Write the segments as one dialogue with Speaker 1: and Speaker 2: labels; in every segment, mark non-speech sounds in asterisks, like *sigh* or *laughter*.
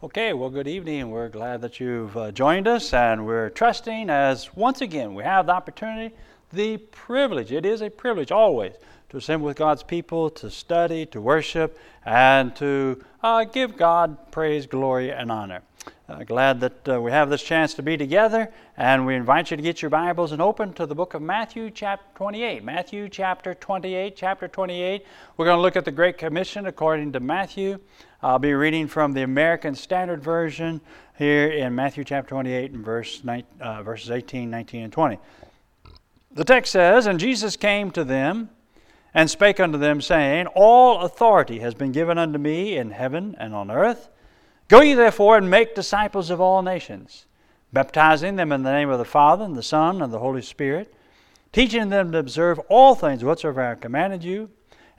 Speaker 1: Okay, well, good evening. We're glad that you've uh, joined us, and we're trusting as once again we have the opportunity, the privilege. It is a privilege always to assemble with God's people, to study, to worship, and to uh, give God praise, glory, and honor. Uh, glad that uh, we have this chance to be together, and we invite you to get your Bibles and open to the book of Matthew, chapter 28. Matthew, chapter 28, chapter 28. We're going to look at the Great Commission according to Matthew. I'll be reading from the American Standard Version here in Matthew chapter 28 and verse, uh, verses 18, 19, and 20. The text says, And Jesus came to them and spake unto them, saying, All authority has been given unto me in heaven and on earth. Go ye therefore and make disciples of all nations, baptizing them in the name of the Father, and the Son, and the Holy Spirit, teaching them to observe all things whatsoever I have commanded you.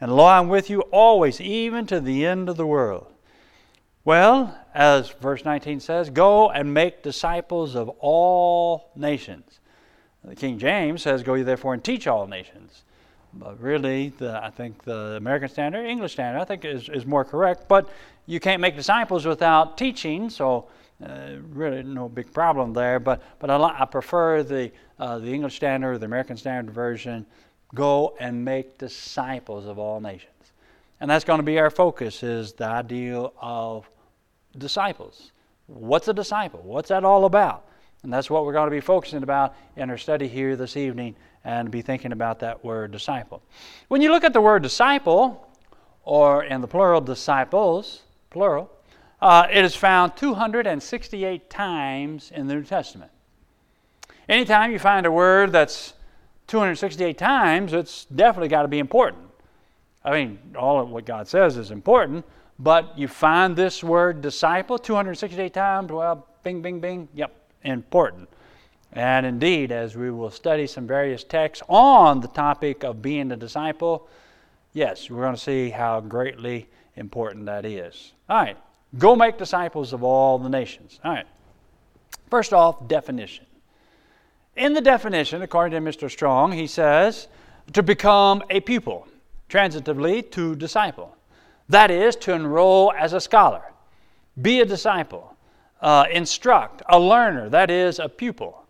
Speaker 1: And lo, I'm with you always, even to the end of the world. Well, as verse 19 says, go and make disciples of all nations. The King James says, Go ye therefore and teach all nations. But really, the, I think the American Standard, English Standard, I think is, is more correct. But you can't make disciples without teaching, so uh, really no big problem there. But, but I, I prefer the, uh, the English Standard, the American Standard Version, go and make disciples of all nations. And that's going to be our focus is the ideal of disciples. What's a disciple? What's that all about? And that's what we're going to be focusing about in our study here this evening and be thinking about that word disciple. When you look at the word disciple, or in the plural disciples, plural, uh, it is found 268 times in the New Testament. Anytime you find a word that's 268 times, it's definitely got to be important. I mean, all of what God says is important, but you find this word disciple 268 times, well, bing, bing, bing, yep, important. And indeed, as we will study some various texts on the topic of being a disciple, yes, we're going to see how greatly important that is. All right, go make disciples of all the nations. All right, first off, definition. In the definition, according to Mr. Strong, he says to become a pupil, transitively, to disciple. That is, to enroll as a scholar, be a disciple, uh, instruct, a learner, that is, a pupil.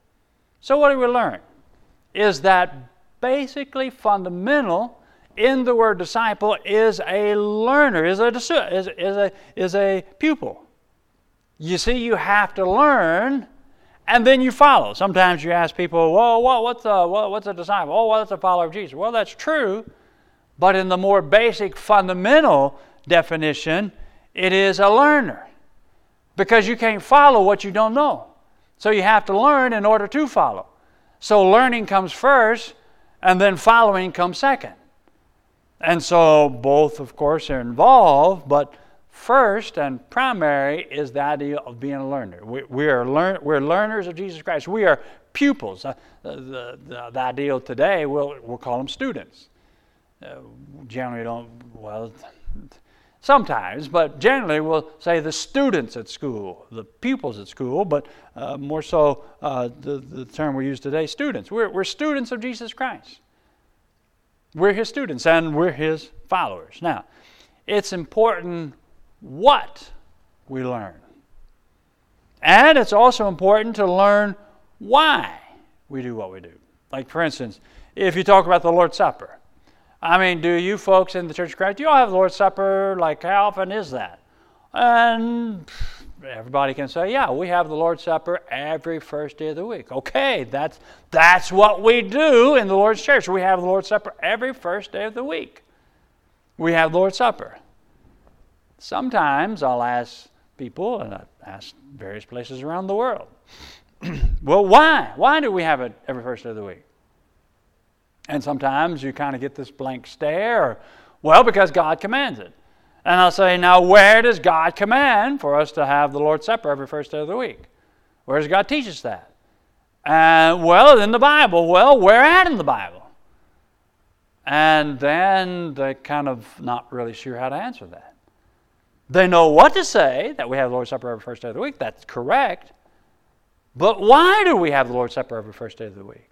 Speaker 1: So, what do we learn? Is that basically fundamental in the word disciple is a learner, is a, is, is a, is a pupil. You see, you have to learn and then you follow. Sometimes you ask people, well, what, what's, a, what, what's a disciple? Oh, that's a follower of Jesus? Well, that's true, but in the more basic, fundamental definition, it is a learner. Because you can't follow what you don't know. So you have to learn in order to follow. So learning comes first, and then following comes second. And so both, of course, are involved, but First and primary is the idea of being a learner. We, we are learn, we're learners of Jesus Christ. We are pupils. Uh, the, the, the, ideal today, we'll, we'll call them students. Uh, generally, don't, well, sometimes, but generally we'll say the students at school, the pupils at school, but uh, more so uh, the, the term we use today, students. We're, we're students of Jesus Christ. We're his students and we're his followers. Now, it's important what we learn. And it's also important to learn why we do what we do. Like, for instance, if you talk about the Lord's Supper, I mean, do you folks in the Church of Christ, do you all have the Lord's Supper? Like, how often is that? And everybody can say, yeah, we have the Lord's Supper every first day of the week. Okay, that's, that's what we do in the Lord's church. We have the Lord's Supper every first day of the week. We have the Lord's Supper. Sometimes I'll ask people, and I ask various places around the world, *clears throat* well, why? Why do we have it every first day of the week? And sometimes you kind of get this blank stare, well, because God commands it. And I'll say, now, where does God command for us to have the Lord's Supper every first day of the week? Where does God teach us that? And, well, in the Bible. Well, where at in the Bible? And then they're kind of not really sure how to answer that. They know what to say, that we have the Lord's Supper every first day of the week. That's correct. But why do we have the Lord's Supper every first day of the week?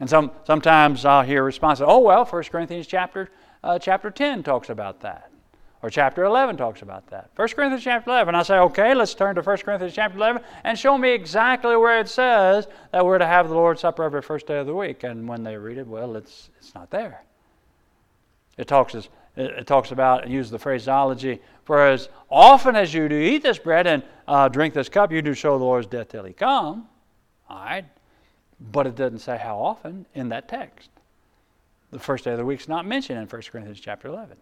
Speaker 1: And some, sometimes I'll hear responses, oh, well, 1 Corinthians chapter, uh, chapter 10 talks about that. Or chapter 11 talks about that. 1 Corinthians chapter 11. I say, okay, let's turn to 1 Corinthians chapter 11 and show me exactly where it says that we're to have the Lord's Supper every first day of the week. And when they read it, well, it's, it's not there. It talks, it, it talks about, and uses the phraseology, for as often as you do eat this bread and uh, drink this cup, you do show the Lord's death till he come. All right. But it doesn't say how often in that text. The first day of the week is not mentioned in 1 Corinthians chapter 11.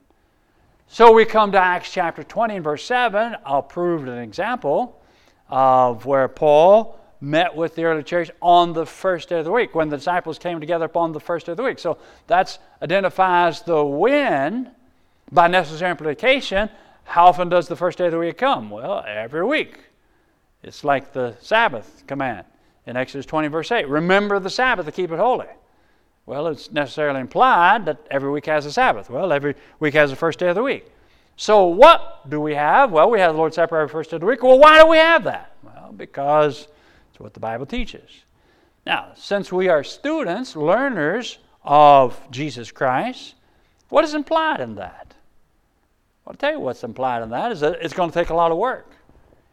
Speaker 1: So we come to Acts chapter 20 and verse 7. I'll prove an example of where Paul met with the early church on the first day of the week, when the disciples came together upon the first day of the week. So that identifies the when. By necessary implication, how often does the first day of the week come? Well, every week. It's like the Sabbath command in Exodus 20, verse 8. Remember the Sabbath to keep it holy. Well, it's necessarily implied that every week has a Sabbath. Well, every week has the first day of the week. So, what do we have? Well, we have the Lord's Supper every first day of the week. Well, why do we have that? Well, because it's what the Bible teaches. Now, since we are students, learners of Jesus Christ, what is implied in that? Well, I'll tell you what's implied in that is that it's going to take a lot of work.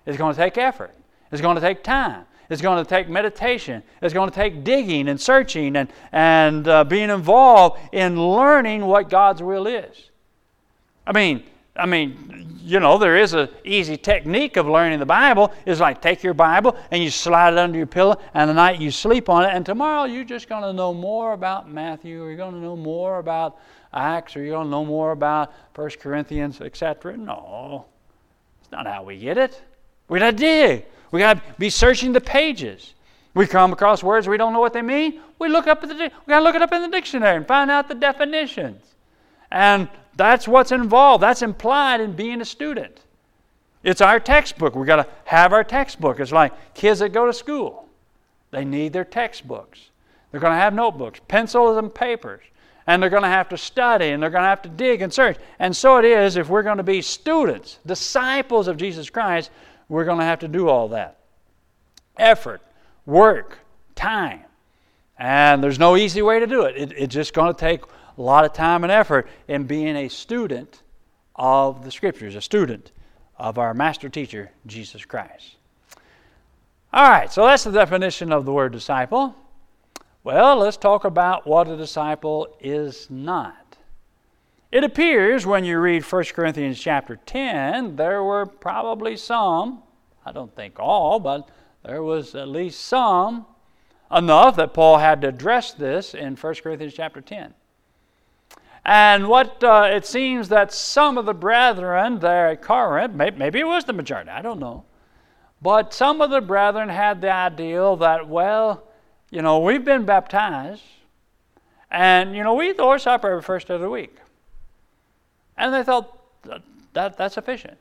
Speaker 1: It's going to take effort. It's going to take time. It's going to take meditation. It's going to take digging and searching and, and uh, being involved in learning what God's will is. I mean, I mean, you know, there is an easy technique of learning the Bible. It's like take your Bible and you slide it under your pillow, and the night you sleep on it, and tomorrow you're just going to know more about Matthew, or you're going to know more about Acts, or you're going to know more about First Corinthians, etc. No, it's not how we get it. We got to dig. We got to be searching the pages. We come across words we don't know what they mean. We look up the we got to look it up in the dictionary and find out the definitions. And that's what's involved. That's implied in being a student. It's our textbook. We got to have our textbook. It's like kids that go to school. They need their textbooks. They're going to have notebooks, pencils and papers, and they're going to have to study and they're going to have to dig and search. And so it is if we're going to be students, disciples of Jesus Christ, we're going to have to do all that. Effort, work, time. And there's no easy way to do it. it it's just going to take a lot of time and effort in being a student of the Scriptures, a student of our master teacher, Jesus Christ. All right, so that's the definition of the word disciple. Well, let's talk about what a disciple is not. It appears when you read 1 Corinthians chapter 10, there were probably some, I don't think all, but there was at least some, enough that Paul had to address this in 1 Corinthians chapter 10. And what uh, it seems that some of the brethren there at Corinth, maybe, it was the majority, I don't know, but some of the brethren had the ideal that, well, you know, we've been baptized, and, you know, we eat the Lord's Supper every first day of the week. And they thought that, that that's sufficient.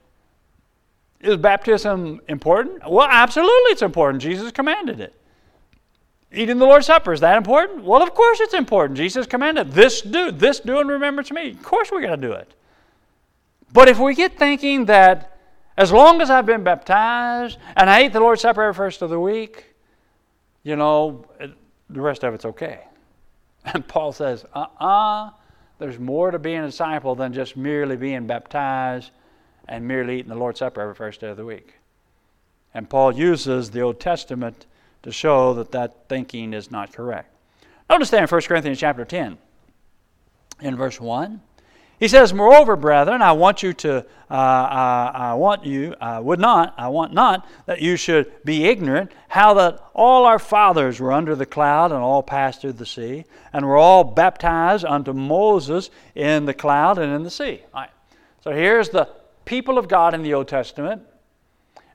Speaker 1: Is baptism important? Well, absolutely it's important. Jesus commanded it. Eating the Lord's Supper, is that important? Well, of course it's important. Jesus commanded this do, this do in remembrance of me. Of course we're to do it. But if we get thinking that as long as I've been baptized and I eat the Lord's Supper every first of the week, you know, the rest of it's okay. *laughs* And Paul says, uh uh-uh, uh there's more to being a disciple than just merely being baptized and merely eating the Lord's Supper every first day of the week. And Paul uses the Old Testament to show that that thinking is not correct. Notice there in 1 Corinthians chapter 10, in verse 1, he says, Moreover, brethren, I want you to, uh, I, I want you, I would not, I want not that you should be ignorant how that all our fathers were under the cloud and all passed through the sea, and were all baptized unto Moses in the cloud and in the sea. All right. So here's the people of God in the Old Testament.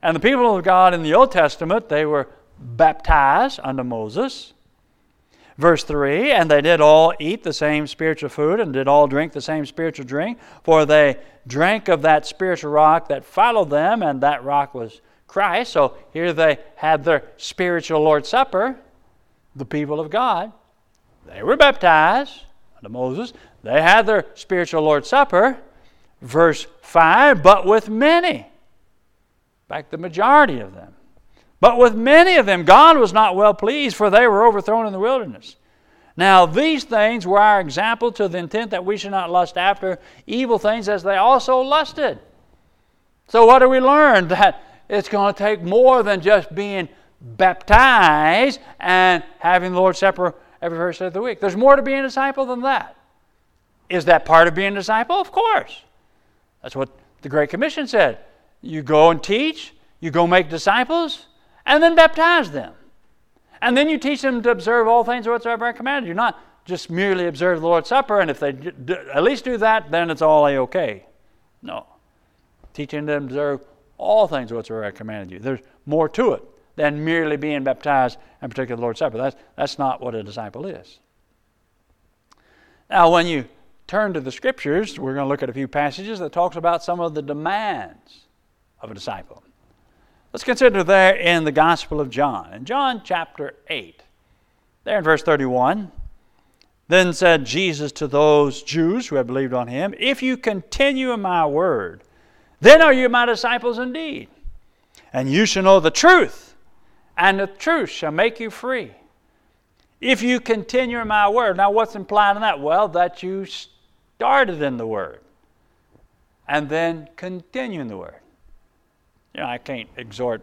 Speaker 1: And the people of God in the Old Testament, they were baptized unto Moses. Verse 3 And they did all eat the same spiritual food and did all drink the same spiritual drink, for they drank of that spiritual rock that followed them, and that rock was Christ. So here they had their spiritual Lord's Supper, the people of God. They were baptized unto Moses. They had their spiritual Lord's Supper. Verse 5 But with many, in fact, the majority of them, but with many of them, God was not well pleased, for they were overthrown in the wilderness. Now, these things were our example to the intent that we should not lust after evil things as they also lusted. So, what do we learn? *laughs* That it's going to take more than just being baptized and having the Lord's Supper every first day of the week. There's more to being a disciple than that. Is that part of being a disciple? Of course. That's what the Great Commission said. You go and teach, you go make disciples, and then baptize them. And then you teach them to observe all things whatsoever I commanded you. Not just merely observe the Lord's Supper, and if they do, at least do that, then it's all a okay. No. Teaching them to observe all things whatsoever I commanded you. There's more to it than merely being baptized and partaking the Lord's Supper. That's, that's not what a disciple is. Now, when you turn to the Scriptures, we're going to look at a few passages that talks about some of the demands of a disciple. Let's consider there in the Gospel of John. In John chapter 8, there in verse 31, then said Jesus to those Jews who had believed on him, If you continue in my word, then are you my disciples indeed. And you shall know the truth, and the truth shall make you free. If you continue in my word. Now, what's implied in that? Well, that you started in the word and then continue in the word. You know, I can't exhort,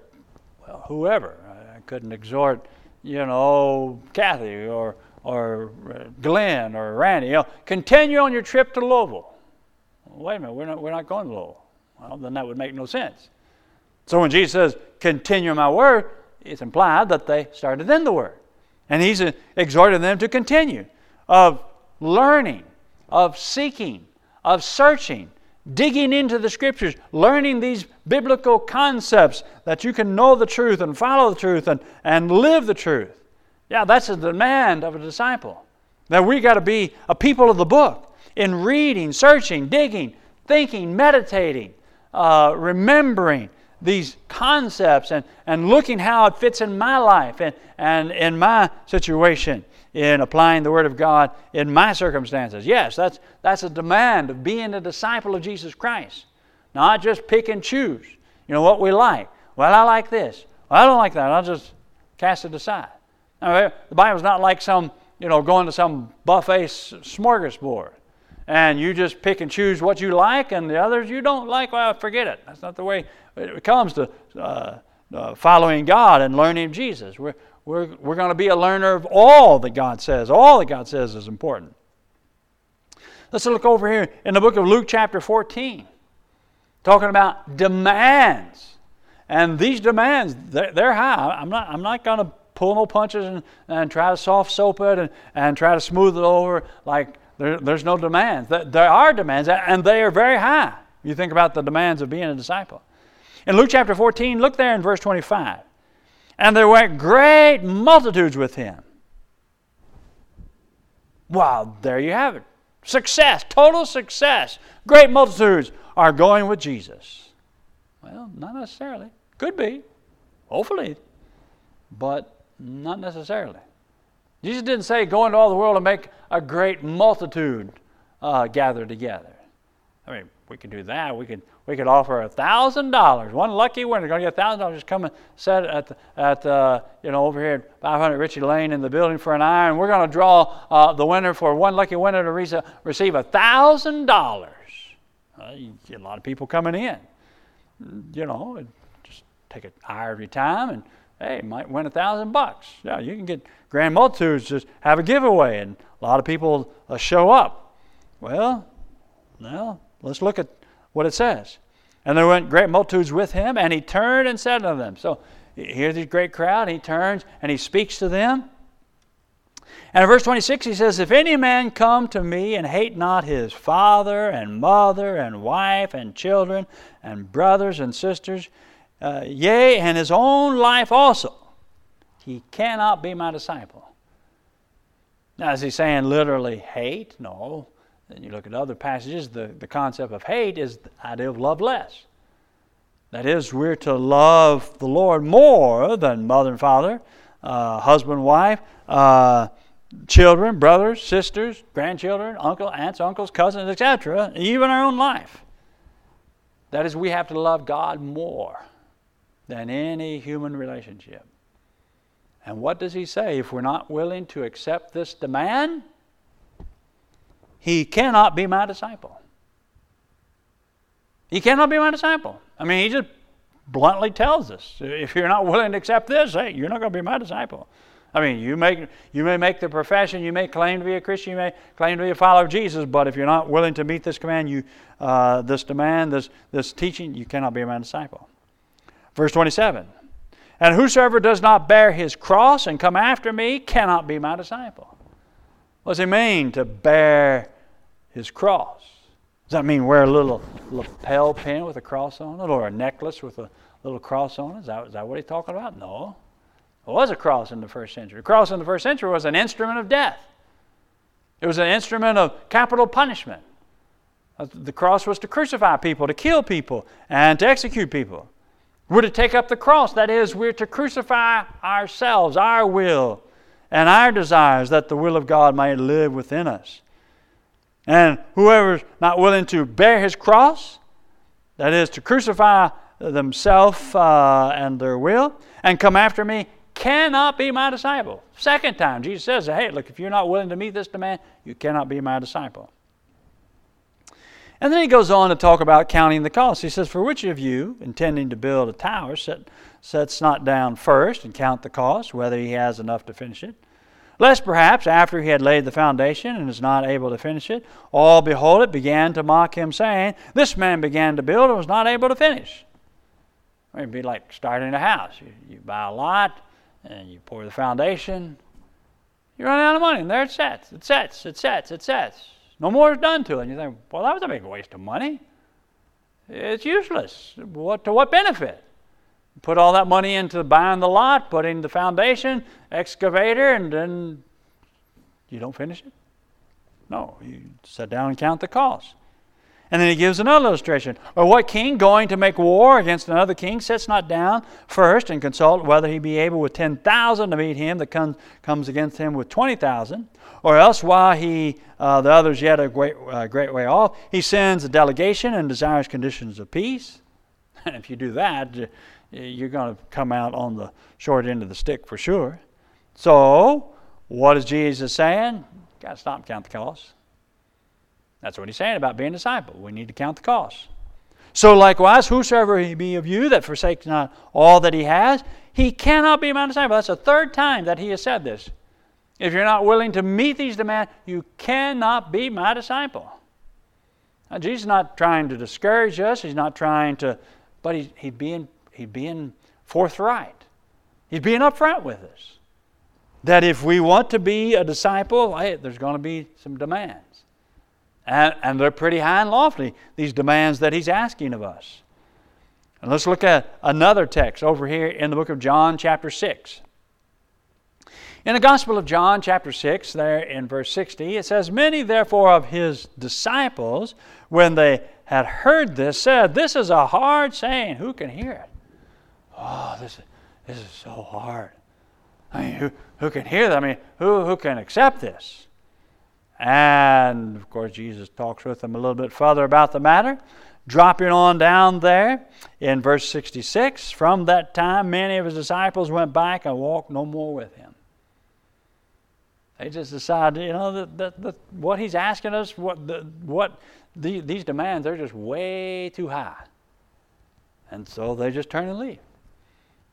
Speaker 1: well, whoever. I couldn't exhort, you know, Kathy or, or uh, Glenn or Randy. You know, continue on your trip to Louisville. wait a minute, we're not, we're not going to Louisville. Well, then that would make no sense. So when Jesus says, continue my word, it's implied that they started in the word. And he's uh, exhorting them to continue of learning, of seeking, of searching, digging into the scriptures, learning these biblical concepts that you can know the truth and follow the truth and, and live the truth. Yeah, that's a demand of a disciple. That we got to be a people of the book in reading, searching, digging, thinking, meditating, uh, remembering these concepts and, and looking how it fits in my life and, and in my situation in applying the Word of God in my circumstances. Yes, that's, that's a demand of being a disciple of Jesus Christ. Not just pick and choose, you know, what we like. Well, I like this. Well, I don't like that. I'll just cast it aside. Now, the Bible's not like some, you know, going to some buffet smorgasbord and you just pick and choose what you like and the others you don't like, well, forget it. That's not the way it comes to uh, uh, following God and learning Jesus. We're, we're, we're going to be a learner of all that God says. All that God says is important. Let's look over here in the book of Luke, chapter 14, talking about demands. And these demands, they're, they're high. I'm not, I'm not going to pull no punches and, and try to soft soap it and, and try to smooth it over like there, there's no demands. There are demands, and they are very high. You think about the demands of being a disciple. In Luke chapter 14, look there in verse 25. And there went great multitudes with him. Wow, there you have it. Success, total success. Great multitudes are going with Jesus. Well, not necessarily. Could be, hopefully, but not necessarily. Jesus didn't say, go into all the world and make a great multitude uh, gather together. I mean, we could do that. We could we could offer a thousand dollars. One lucky winner going to get a thousand dollars. Just come and set at the, at the, you know over here at 500 Ritchie Lane in the building for an hour, and we're going to draw uh, the winner for one lucky winner to re- receive a thousand dollars. Uh, you get a lot of people coming in. You know, just take an hour every time, and hey, might win a thousand bucks. Yeah, you can get grand multitudes. Just have a giveaway, and a lot of people uh, show up. Well, well, let's look at what it says. And there went great multitudes with him, and he turned and said unto them. So here's this great crowd, he turns and he speaks to them. And in verse 26, he says, If any man come to me and hate not his father and mother and wife and children and brothers and sisters, uh, yea, and his own life also, he cannot be my disciple. Now, is he saying literally hate? No. Then you look at other passages, the, the concept of hate is the idea of love less. That is, we're to love the Lord more than mother and father, uh, husband, and wife, uh, children, brothers, sisters, grandchildren, uncle, aunts, uncles, cousins, etc., even our own life. That is, we have to love God more than any human relationship. And what does he say? If we're not willing to accept this demand, he cannot be my disciple. He cannot be my disciple. I mean, he just bluntly tells us if you're not willing to accept this, hey, you're not going to be my disciple. I mean, you, make, you may make the profession, you may claim to be a Christian, you may claim to be a follower of Jesus, but if you're not willing to meet this command, you, uh, this demand, this, this teaching, you cannot be my disciple. Verse 27 And whosoever does not bear his cross and come after me cannot be my disciple. What does he mean to bear his cross? Does that mean wear a little lapel pin with a cross on it or a necklace with a little cross on it? Is that, is that what he's talking about? No. It was a cross in the first century. A cross in the first century was an instrument of death, it was an instrument of capital punishment. The cross was to crucify people, to kill people, and to execute people. We're to take up the cross. That is, we're to crucify ourselves, our will, and our desires that the will of God may live within us. And whoever's not willing to bear his cross, that is, to crucify themselves uh, and their will, and come after me, cannot be my disciple. Second time, Jesus says, hey, look, if you're not willing to meet this demand, you cannot be my disciple. And then he goes on to talk about counting the cost. He says, For which of you, intending to build a tower, set, sets not down first and count the cost, whether he has enough to finish it? Lest perhaps, after he had laid the foundation and is not able to finish it, all behold it began to mock him, saying, This man began to build and was not able to finish. It'd be like starting a house. You, you buy a lot and you pour the foundation, you run out of money, and there it sets. It sets, it sets, it sets. No more is done to it. And you think, well, that was a big waste of money. It's useless. What, to what benefit? Put all that money into buying the lot, putting the foundation, excavator, and then you don't finish it? No, you sit down and count the cost. And then he gives another illustration. Or what king going to make war against another king sits not down first and consult whether he be able with 10,000 to meet him that comes, comes against him with 20,000? Or else while he, uh, the others yet a great, uh, great way off, he sends a delegation and desires conditions of peace? *laughs* And if you do that, you're going to come out on the short end of the stick for sure. So, what is Jesus saying? Got to stop and count the cost. That's what he's saying about being a disciple. We need to count the cost. So likewise, whosoever he be of you that forsakes not all that he has, he cannot be my disciple. That's the third time that he has said this. If you're not willing to meet these demands, you cannot be my disciple. Now, Jesus is not trying to discourage us. He's not trying to, but he's, he's being he's being forthright. He's being upfront with us. That if we want to be a disciple, hey, there's going to be some demands. And, and they're pretty high and lofty, these demands that he's asking of us. And let's look at another text over here in the book of John, chapter 6. In the Gospel of John, chapter 6, there in verse 60, it says, Many therefore of his disciples, when they had heard this, said, This is a hard saying. Who can hear it? Oh, this, this is so hard. I mean, who, who can hear that? I mean, who, who can accept this? And of course, Jesus talks with them a little bit further about the matter. Dropping on down there in verse 66, from that time many of his disciples went back and walked no more with him. They just decided, you know, that, what he's asking us, what, the, what the, these demands, they're just way too high. And so they just turn and leave.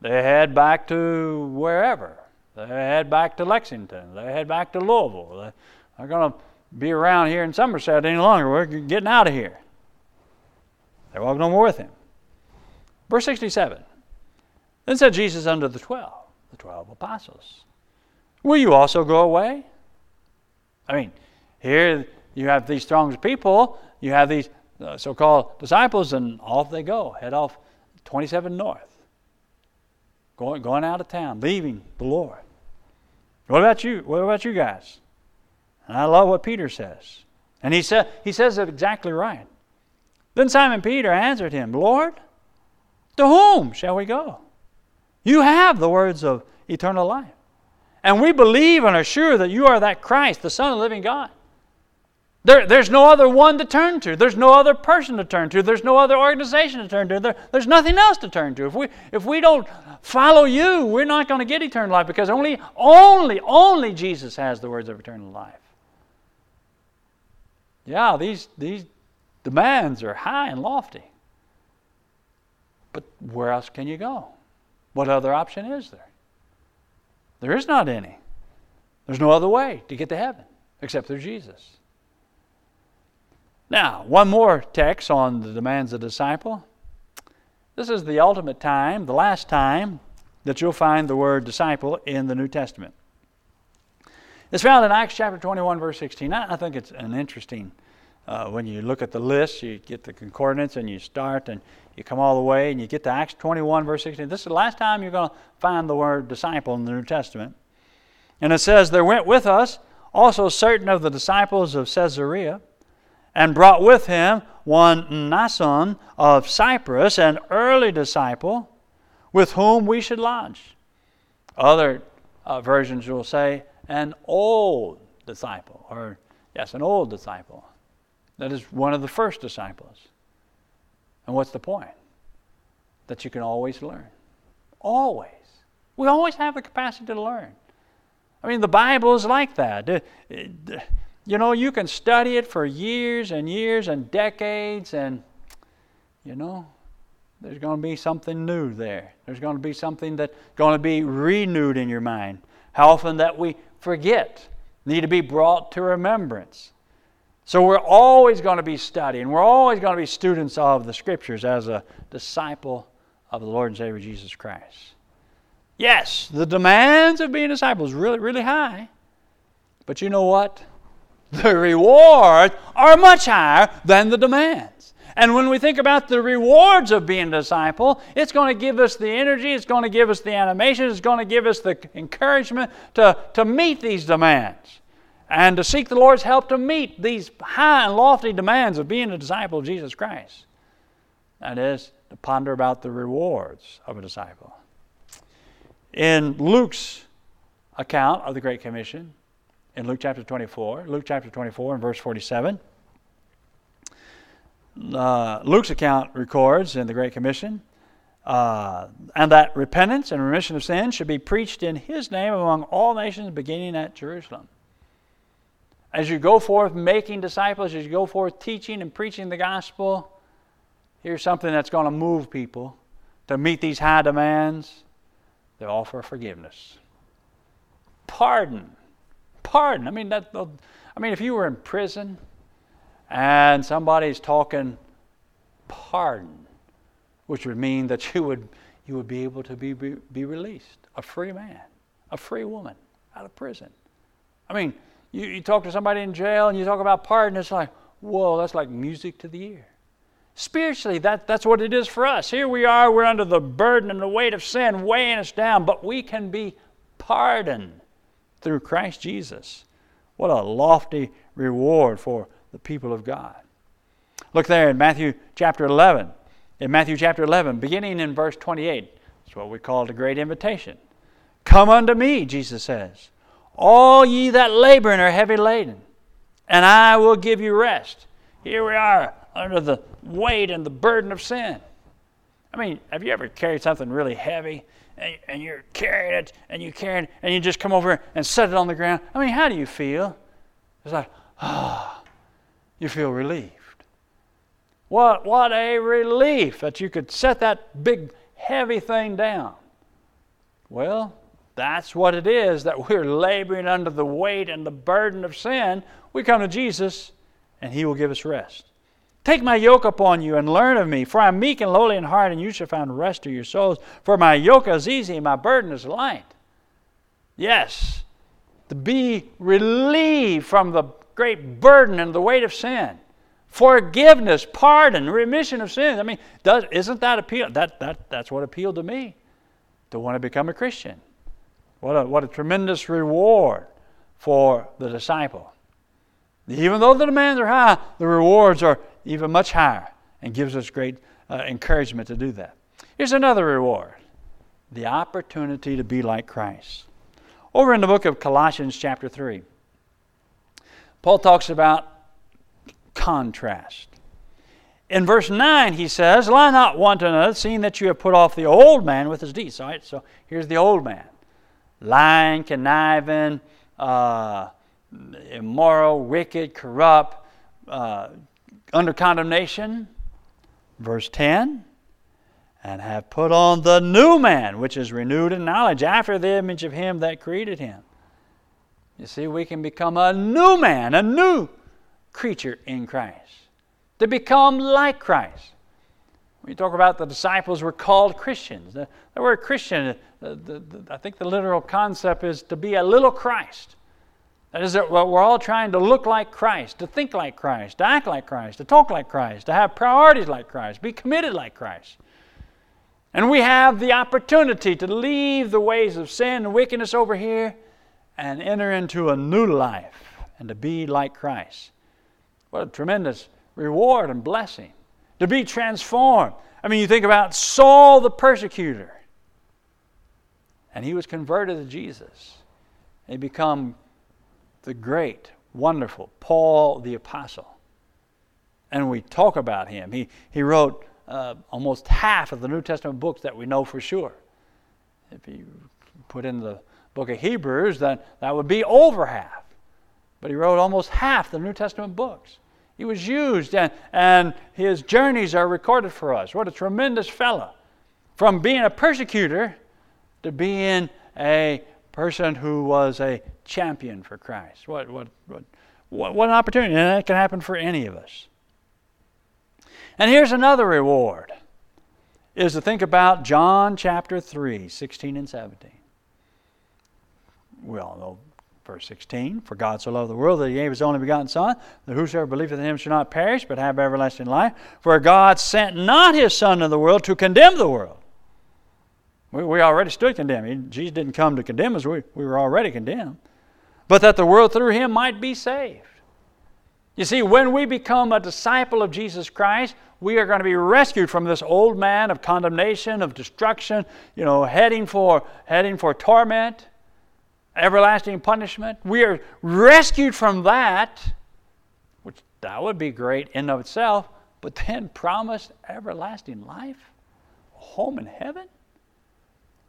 Speaker 1: They head back to wherever. They head back to Lexington. They head back to Louisville. They're going to be around here in Somerset any longer. We're getting out of here. They walk no more with him. Verse 67. Then said Jesus unto the twelve, the twelve apostles, Will you also go away? I mean, here you have these throngs of people, you have these uh, so called disciples, and off they go, head off 27 north going, going out of town, leaving the Lord. What about you? What about you guys? And I love what Peter says. And he, sa- he says it exactly right. Then Simon Peter answered him, Lord, to whom shall we go? You have the words of eternal life. And we believe and are sure that you are that Christ, the Son of the living God. There, there's no other one to turn to. There's no other person to turn to. There's no other organization to turn to. There, there's nothing else to turn to. If we, if we don't follow you, we're not going to get eternal life because only, only, only Jesus has the words of eternal life. Yeah, these, these demands are high and lofty. But where else can you go? What other option is there? There is not any. There's no other way to get to heaven except through Jesus. Now, one more text on the demands of the disciple. This is the ultimate time, the last time that you'll find the word disciple in the New Testament. It's found in Acts chapter 21, verse 16. I think it's an interesting, uh, when you look at the list, you get the concordance and you start and you come all the way and you get to Acts 21, verse 16. This is the last time you're going to find the word disciple in the New Testament. And it says, There went with us also certain of the disciples of Caesarea, and brought with him one Mnason of Cyprus, an early disciple, with whom we should lodge. Other uh, versions will say, an old disciple, or yes, an old disciple. That is one of the first disciples. And what's the point? That you can always learn. Always. We always have the capacity to learn. I mean, the Bible is like that. You know, you can study it for years and years and decades, and, you know, there's going to be something new there. There's going to be something that's going to be renewed in your mind. How often that we forget need to be brought to remembrance. So we're always going to be studying. We're always going to be students of the Scriptures as a disciple of the Lord and Savior Jesus Christ. Yes, the demands of being a disciple is really, really high. But you know what? The rewards are much higher than the demands. And when we think about the rewards of being a disciple, it's going to give us the energy, it's going to give us the animation, it's going to give us the encouragement to, to meet these demands and to seek the Lord's help to meet these high and lofty demands of being a disciple of Jesus Christ. That is, to ponder about the rewards of a disciple. In Luke's account of the Great Commission, in Luke chapter 24, Luke chapter 24 and verse 47, uh, Luke's account records in the Great Commission, uh, and that repentance and remission of sins should be preached in his name among all nations, beginning at Jerusalem. As you go forth making disciples, as you go forth teaching and preaching the gospel, here's something that's going to move people to meet these high demands. They offer forgiveness, pardon, pardon. I mean that. I mean, if you were in prison and somebody's talking pardon, which would mean that you would you would be able to be, be, be released, a free man, a free woman out of prison. I mean, you, you talk to somebody in jail and you talk about pardon, it's like, whoa, that's like music to the ear. Spiritually, that, that's what it is for us. Here we are, we're under the burden and the weight of sin weighing us down, but we can be pardoned through Christ Jesus. What a lofty reward for the people of God. Look there in Matthew chapter 11. In Matthew chapter 11, beginning in verse 28, it's what we call the great invitation. Come unto me, Jesus says all ye that labor and are heavy laden, and I will give you rest. Here we are under the weight and the burden of sin. I mean, have you ever carried something really heavy and, and you're carrying it and you carry and you just come over and set it on the ground? I mean, how do you feel? It's like, ah, oh, you feel relieved. What, what a relief that you could set that big, heavy thing down. Well, that's what it is that we're laboring under the weight and the burden of sin. We come to Jesus and He will give us rest. Take my yoke upon you and learn of me, for I am meek and lowly in heart, and you shall find rest to your souls. For my yoke is easy and my burden is light. Yes, to be relieved from the great burden and the weight of sin. Forgiveness, pardon, remission of sins. I mean, does, isn't that appeal? That, that, that's what appealed to me to want to become a Christian. What a, what a tremendous reward for the disciple. Even though the demands are high, the rewards are even much higher and gives us great uh, encouragement to do that. Here's another reward the opportunity to be like Christ. Over in the book of Colossians, chapter 3, Paul talks about contrast. In verse 9, he says, Lie not one to another, seeing that you have put off the old man with his deeds. All right, so here's the old man lying, conniving, uh, immoral, wicked, corrupt, uh, under condemnation. Verse 10 and have put on the new man, which is renewed in knowledge after the image of him that created him. You see, we can become a new man, a new creature in Christ, to become like Christ. We talk about the disciples were called Christians, the, the word Christian, the, the, I think the literal concept is to be a little Christ. That is, that we're all trying to look like Christ, to think like Christ, to act like Christ, to talk like Christ, to have priorities like Christ, be committed like Christ. And we have the opportunity to leave the ways of sin and wickedness over here and enter into a new life and to be like Christ. What a tremendous reward and blessing. To be transformed. I mean, you think about Saul the persecutor, and he was converted to Jesus. He become the great, wonderful Paul the apostle. And we talk about him. He, he wrote uh, almost half of the New Testament books that we know for sure. If you put in the book of Hebrews, then that would be over half. But he wrote almost half the New Testament books. He was used, and, and his journeys are recorded for us. What a tremendous fellow. From being a persecutor to being a person who was a champion for Christ. What, what, what, what, what an opportunity. And that can happen for any of us. And here's another reward is to think about John chapter 3, 16 and 17. We all know verse 16 For God so loved the world that he gave his only begotten Son, that whosoever believeth in him shall not perish, but have everlasting life. For God sent not his Son into the world to condemn the world. We, we already stood condemned. Jesus didn't come to condemn us, we, we were already condemned. But that the world through him might be saved. You see, when we become a disciple of Jesus Christ, we are going to be rescued from this old man of condemnation, of destruction, you know, heading for, heading for torment, everlasting punishment. We are rescued from that, which that would be great in of itself, but then promised everlasting life, home in heaven,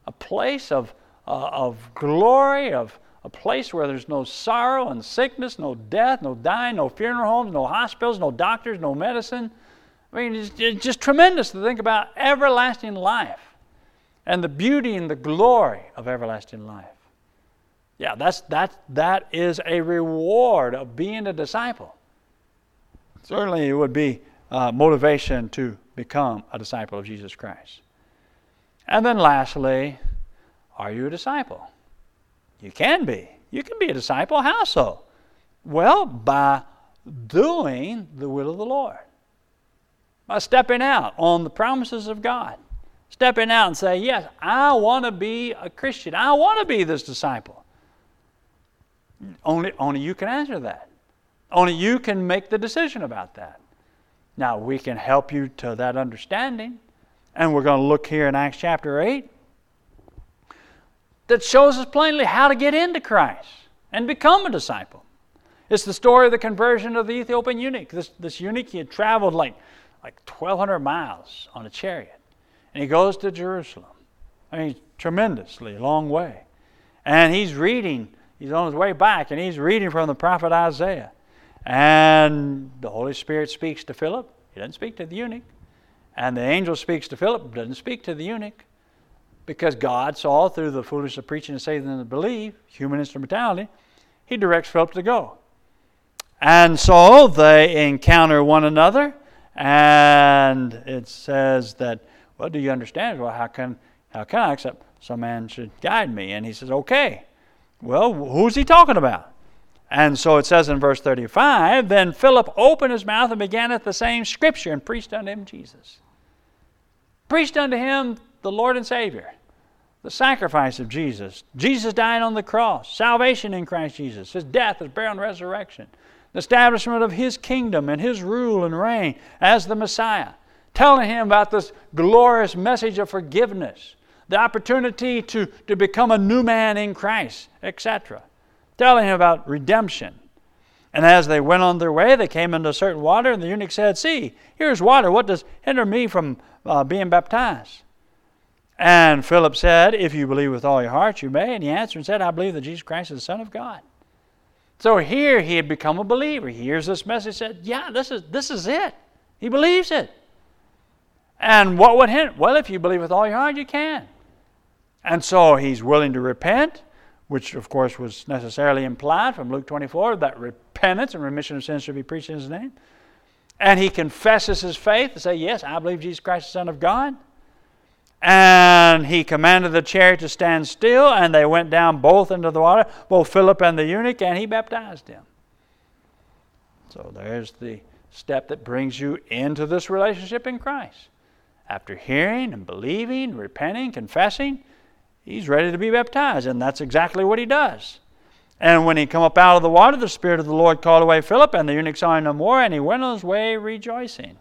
Speaker 1: a place of, uh, of glory, of, a place where there's no sorrow and sickness, no death, no dying, no funeral homes, no hospitals, no doctors, no medicine. I mean, it's, it's just tremendous to think about everlasting life and the beauty and the glory of everlasting life. Yeah, that's, that, that is a reward of being a disciple. Certainly, it would be uh, motivation to become a disciple of Jesus Christ. And then, lastly, are you a disciple? You can be. You can be a disciple. How so? Well, by doing the will of the Lord. By stepping out on the promises of God. Stepping out and say, Yes, I want to be a Christian. I want to be this disciple. Only, only you can answer that. Only you can make the decision about that. Now, we can help you to that understanding. And we're going to look here in Acts chapter 8 that shows us plainly how to get into Christ and become a disciple. It's the story of the conversion of the Ethiopian eunuch. This, this eunuch, he had traveled like, like 1,200 miles on a chariot, and he goes to Jerusalem. I mean, tremendously long way. And he's reading, he's on his way back, and he's reading from the prophet Isaiah. And the Holy Spirit speaks to Philip. He doesn't speak to the eunuch. And the angel speaks to Philip, doesn't speak to the eunuch because God saw through the foolishness of preaching and saving them to believe, human instrumentality, he directs Philip to go. And so they encounter one another, and it says that, well, do you understand? Well, how can, how can I accept some man should guide me? And he says, okay. Well, who's he talking about? And so it says in verse 35 Then Philip opened his mouth and began at the same scripture and preached unto him Jesus. Preached unto him the Lord and Savior, the sacrifice of Jesus, Jesus dying on the cross, salvation in Christ Jesus, His death, His burial, and resurrection, the establishment of His kingdom and His rule and reign as the Messiah, telling him about this glorious message of forgiveness, the opportunity to, to become a new man in Christ, etc. Telling him about redemption. And as they went on their way, they came into certain water, and the eunuch said, See, here's water. What does hinder me from uh, being baptized? And Philip said, If you believe with all your heart, you may. And he answered and said, I believe that Jesus Christ is the Son of God. So here he had become a believer. He hears this message, said, Yeah, this is, this is it. He believes it. And what would hinder? Well, if you believe with all your heart, you can. And so he's willing to repent, which of course was necessarily implied from Luke 24 that repentance and remission of sins should be preached in his name. And he confesses his faith and say, Yes, I believe Jesus Christ is the Son of God. And he commanded the chariot to stand still, and they went down both into the water, both Philip and the eunuch, and he baptized him. So there's the step that brings you into this relationship in Christ. After hearing and believing, repenting, confessing, he's ready to be baptized, and that's exactly what he does. And when he come up out of the water, the Spirit of the Lord called away Philip, and the eunuch saw him no more, and he went on his way rejoicing.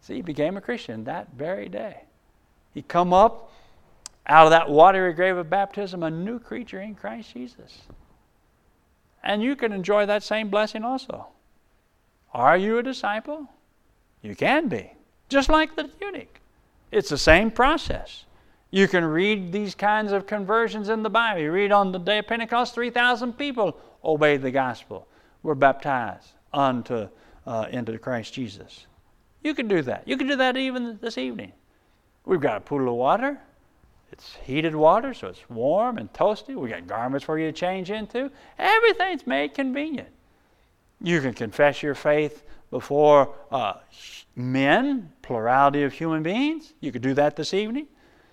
Speaker 1: See, he became a Christian that very day. He come up out of that watery grave of baptism, a new creature in Christ Jesus. And you can enjoy that same blessing also. Are you a disciple? You can be, just like the eunuch. It's the same process. You can read these kinds of conversions in the Bible. You read on the day of Pentecost, 3,000 people obeyed the gospel, were baptized unto, uh, into Christ Jesus. You can do that. You can do that even this evening. We've got a pool of water. It's heated water, so it's warm and toasty. We got garments for you to change into. Everything's made convenient. You can confess your faith before uh, men, plurality of human beings. You could do that this evening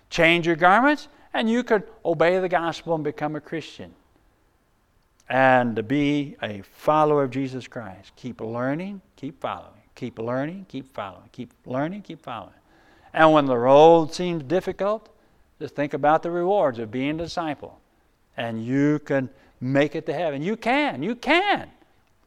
Speaker 1: change your garments, and you could obey the gospel and become a Christian. And to be a follower of Jesus Christ. Keep learning, keep following. Keep learning, keep following. Keep learning, keep following. And when the road seems difficult, just think about the rewards of being a disciple. And you can make it to heaven. You can. You can.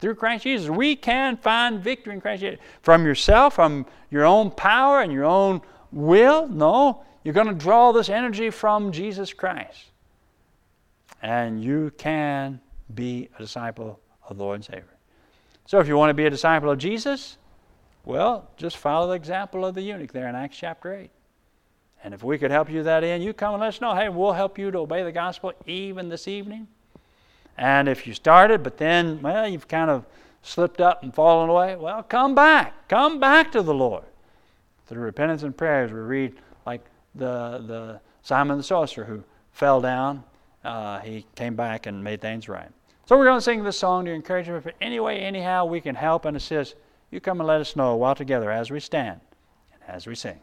Speaker 1: Through Christ Jesus. We can find victory in Christ Jesus. From yourself, from your own power and your own will? No. You're going to draw this energy from Jesus Christ. And you can be a disciple of the Lord and Savior. So if you want to be a disciple of Jesus, well, just follow the example of the eunuch there in Acts chapter 8. And if we could help you that end, you come and let us know. Hey, we'll help you to obey the gospel even this evening. And if you started, but then, well, you've kind of slipped up and fallen away, well, come back. Come back to the Lord. Through repentance and prayers, we read like the, the Simon the sorcerer who fell down, uh, he came back and made things right. So we're going to sing this song to encourage him. If any way, anyhow, we can help and assist, you come and let us know while together as we stand and as we sing.